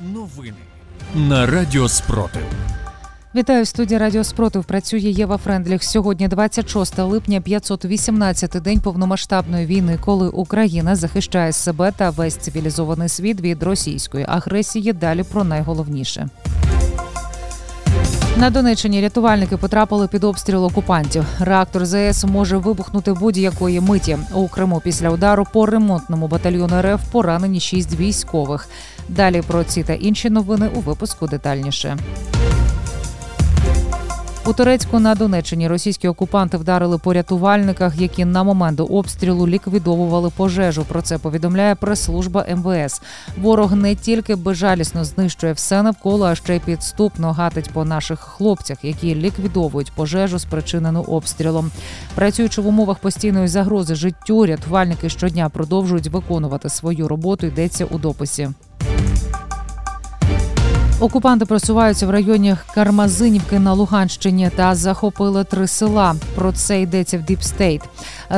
Новини на Радіо Спротив. Вітаю в студії Радіо Спротив. Працює Єва Френдліх. Сьогодні 26 липня, 518-й день повномасштабної війни, коли Україна захищає себе та весь цивілізований світ від російської агресії. Далі про найголовніше. На Донеччині рятувальники потрапили під обстріл окупантів. Реактор ЗС може вибухнути будь-якої миті. У Криму після удару по ремонтному батальйону РФ поранені шість військових. Далі про ці та інші новини у випуску детальніше. У Турецьку на Донеччині російські окупанти вдарили по рятувальниках, які на момент обстрілу ліквідовували пожежу. Про це повідомляє прес-служба МВС. Ворог не тільки безжалісно знищує все навколо, а ще й підступно гатить по наших хлопцях, які ліквідовують пожежу, спричинену обстрілом. Працюючи в умовах постійної загрози життю, рятувальники щодня продовжують виконувати свою роботу. Йдеться у дописі. Окупанти просуваються в районі Кармазинівки на Луганщині та захопили три села. Про це йдеться в DeepState.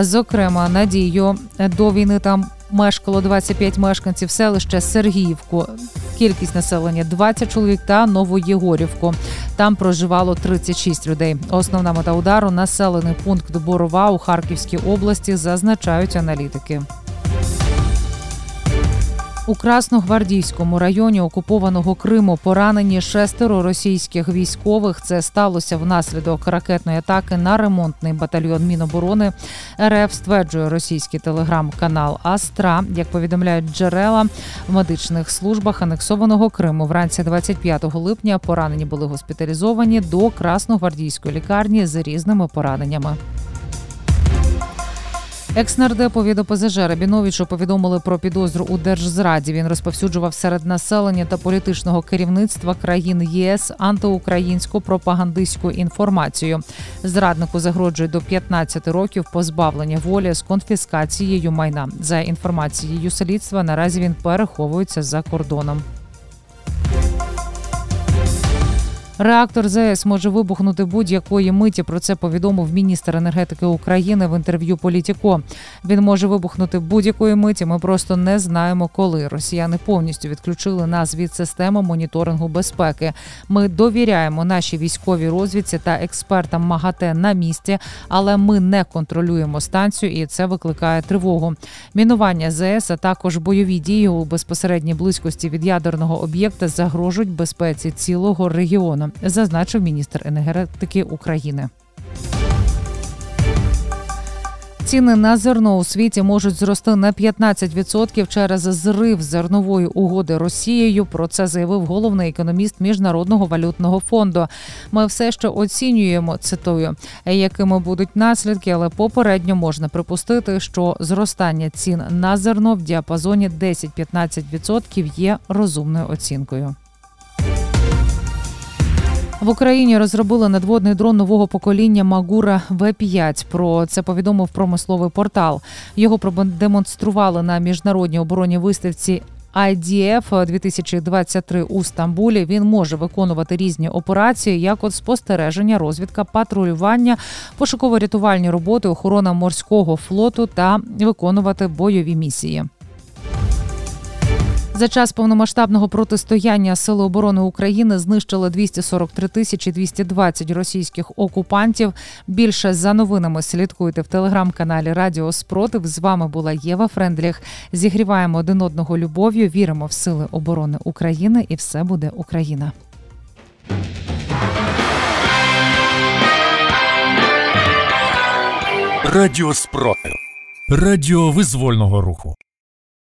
Зокрема, Надію до війни там мешкало 25 мешканців селища Сергіївку. Кількість населення 20 чоловік та Новоєгорівку. Там проживало 36 людей. Основна мета удару населений пункт Борова у Харківській області, зазначають аналітики. У Красногвардійському районі окупованого Криму поранені шестеро російських військових. Це сталося внаслідок ракетної атаки на ремонтний батальйон Міноборони. РФ стверджує російський телеграм-канал Астра. Як повідомляють джерела в медичних службах анексованого Криму, вранці 25 липня поранені були госпіталізовані до Красногвардійської лікарні з різними пораненнями. Екснардепові до ПЗЖ Рабіновичу повідомили про підозру у держзраді. Він розповсюджував серед населення та політичного керівництва країн ЄС антиукраїнську пропагандистську інформацію. Зраднику загрожує до 15 років позбавлення волі з конфіскацією майна. За інформацією слідства наразі він переховується за кордоном. Реактор ЗС може вибухнути будь-якої миті. Про це повідомив міністр енергетики України в інтерв'ю Політіко. Він може вибухнути будь-якої миті. Ми просто не знаємо, коли росіяни повністю відключили нас від системи моніторингу безпеки. Ми довіряємо нашій військовій розвідці та експертам МАГАТЕ на місці, але ми не контролюємо станцію, і це викликає тривогу. Мінування ЗС а також бойові дії у безпосередній близькості від ядерного об'єкта загрожують безпеці цілого регіону зазначив міністр енергетики України. Ціни на зерно у світі можуть зрости на 15% через зрив зернової угоди Росією. Про це заявив головний економіст міжнародного валютного фонду. Ми все ще оцінюємо цитую, якими будуть наслідки, але попередньо можна припустити, що зростання цін на зерно в діапазоні 10-15% є розумною оцінкою. В Україні розробили надводний дрон нового покоління Магура В5. Про це повідомив промисловий портал. Його продемонстрували на міжнародній оборонній виставці. IDF 2023 у Стамбулі він може виконувати різні операції, як от спостереження, розвідка, патрулювання, пошуково-рятувальні роботи, охорона морського флоту та виконувати бойові місії. За час повномасштабного протистояння Сили оборони України знищили 243 тисячі 220 російських окупантів. Більше за новинами слідкуйте в телеграм-каналі Радіо Спротив. З вами була Єва Френдліх. Зігріваємо один одного любов'ю. Віримо в сили оборони України, і все буде Україна. Радіо Спротив. Радіо визвольного руху.